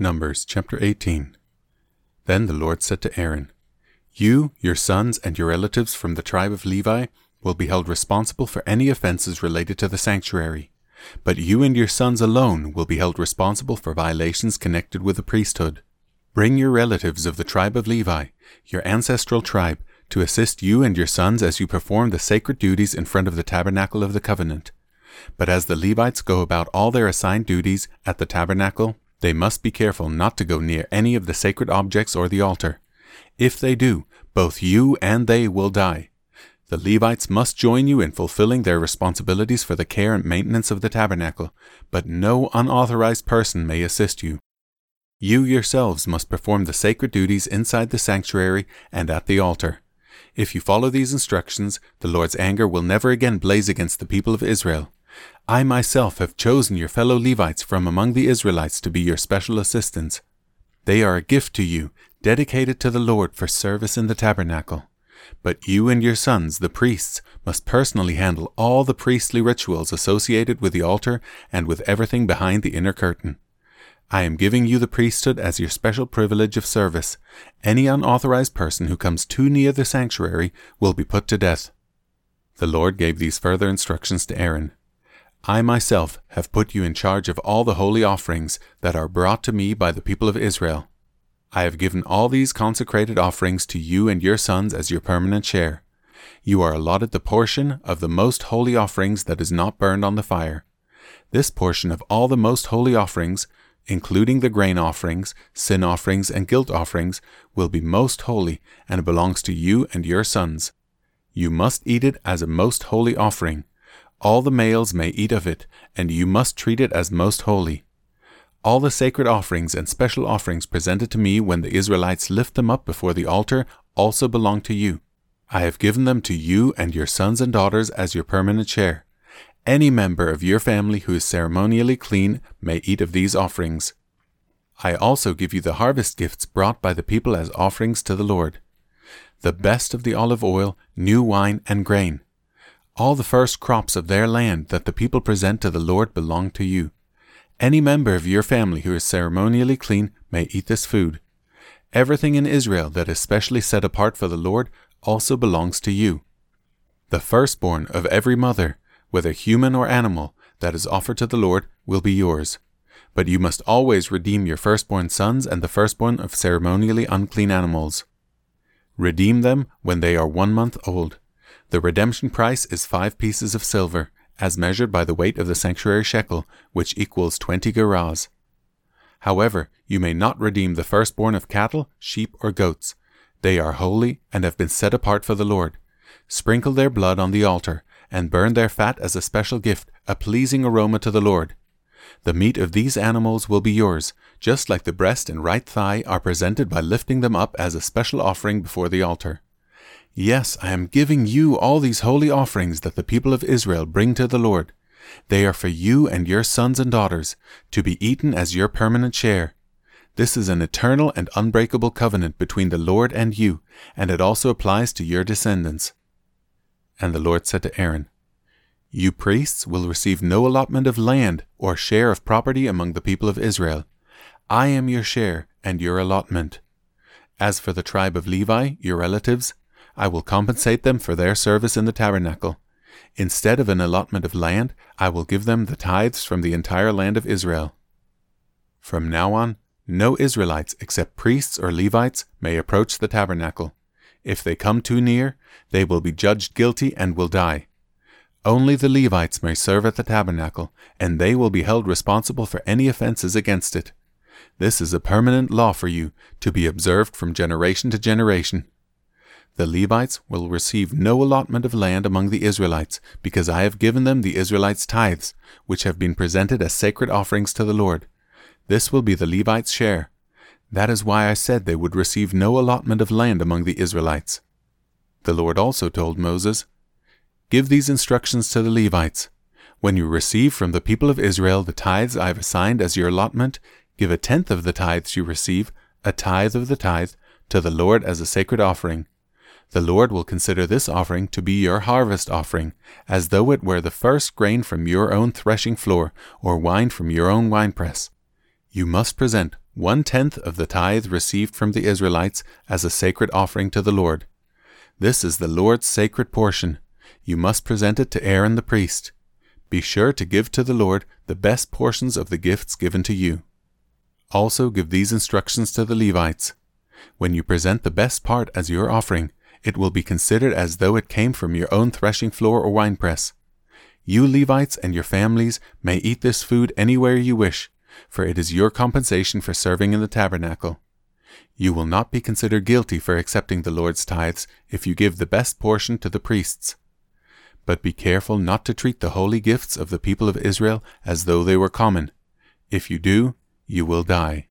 Numbers chapter 18. Then the Lord said to Aaron, You, your sons, and your relatives from the tribe of Levi will be held responsible for any offenses related to the sanctuary, but you and your sons alone will be held responsible for violations connected with the priesthood. Bring your relatives of the tribe of Levi, your ancestral tribe, to assist you and your sons as you perform the sacred duties in front of the tabernacle of the covenant. But as the Levites go about all their assigned duties at the tabernacle, they must be careful not to go near any of the sacred objects or the altar. If they do, both you and they will die. The Levites must join you in fulfilling their responsibilities for the care and maintenance of the tabernacle, but no unauthorized person may assist you. You yourselves must perform the sacred duties inside the sanctuary and at the altar. If you follow these instructions, the Lord's anger will never again blaze against the people of Israel. I myself have chosen your fellow Levites from among the Israelites to be your special assistants. They are a gift to you, dedicated to the Lord for service in the tabernacle. But you and your sons, the priests, must personally handle all the priestly rituals associated with the altar and with everything behind the inner curtain. I am giving you the priesthood as your special privilege of service. Any unauthorized person who comes too near the sanctuary will be put to death. The Lord gave these further instructions to Aaron. I myself have put you in charge of all the holy offerings that are brought to me by the people of Israel. I have given all these consecrated offerings to you and your sons as your permanent share. You are allotted the portion of the most holy offerings that is not burned on the fire. This portion of all the most holy offerings, including the grain offerings, sin offerings, and guilt offerings, will be most holy and belongs to you and your sons. You must eat it as a most holy offering all the males may eat of it, and you must treat it as most holy. All the sacred offerings and special offerings presented to me when the Israelites lift them up before the altar also belong to you. I have given them to you and your sons and daughters as your permanent share. Any member of your family who is ceremonially clean may eat of these offerings. I also give you the harvest gifts brought by the people as offerings to the Lord the best of the olive oil, new wine, and grain. All the first crops of their land that the people present to the Lord belong to you. Any member of your family who is ceremonially clean may eat this food. Everything in Israel that is specially set apart for the Lord also belongs to you. The firstborn of every mother, whether human or animal, that is offered to the Lord will be yours. But you must always redeem your firstborn sons and the firstborn of ceremonially unclean animals. Redeem them when they are one month old. The redemption price is five pieces of silver, as measured by the weight of the sanctuary shekel, which equals twenty gerahs. However, you may not redeem the firstborn of cattle, sheep, or goats. They are holy and have been set apart for the Lord. Sprinkle their blood on the altar, and burn their fat as a special gift, a pleasing aroma to the Lord. The meat of these animals will be yours, just like the breast and right thigh are presented by lifting them up as a special offering before the altar. Yes, I am giving you all these holy offerings that the people of Israel bring to the Lord. They are for you and your sons and daughters, to be eaten as your permanent share. This is an eternal and unbreakable covenant between the Lord and you, and it also applies to your descendants. And the Lord said to Aaron, You priests will receive no allotment of land or share of property among the people of Israel. I am your share and your allotment. As for the tribe of Levi, your relatives, I will compensate them for their service in the tabernacle. Instead of an allotment of land, I will give them the tithes from the entire land of Israel. From now on, no Israelites except priests or Levites may approach the tabernacle. If they come too near, they will be judged guilty and will die. Only the Levites may serve at the tabernacle, and they will be held responsible for any offenses against it. This is a permanent law for you, to be observed from generation to generation. The Levites will receive no allotment of land among the Israelites, because I have given them the Israelites' tithes, which have been presented as sacred offerings to the Lord. This will be the Levites' share. That is why I said they would receive no allotment of land among the Israelites. The Lord also told Moses, Give these instructions to the Levites. When you receive from the people of Israel the tithes I have assigned as your allotment, give a tenth of the tithes you receive, a tithe of the tithe, to the Lord as a sacred offering. The Lord will consider this offering to be your harvest offering, as though it were the first grain from your own threshing floor, or wine from your own winepress. You must present one tenth of the tithe received from the Israelites as a sacred offering to the Lord. This is the Lord's sacred portion. You must present it to Aaron the priest. Be sure to give to the Lord the best portions of the gifts given to you. Also give these instructions to the Levites. When you present the best part as your offering, it will be considered as though it came from your own threshing floor or winepress. You Levites and your families may eat this food anywhere you wish, for it is your compensation for serving in the tabernacle. You will not be considered guilty for accepting the Lord's tithes if you give the best portion to the priests. But be careful not to treat the holy gifts of the people of Israel as though they were common. If you do, you will die.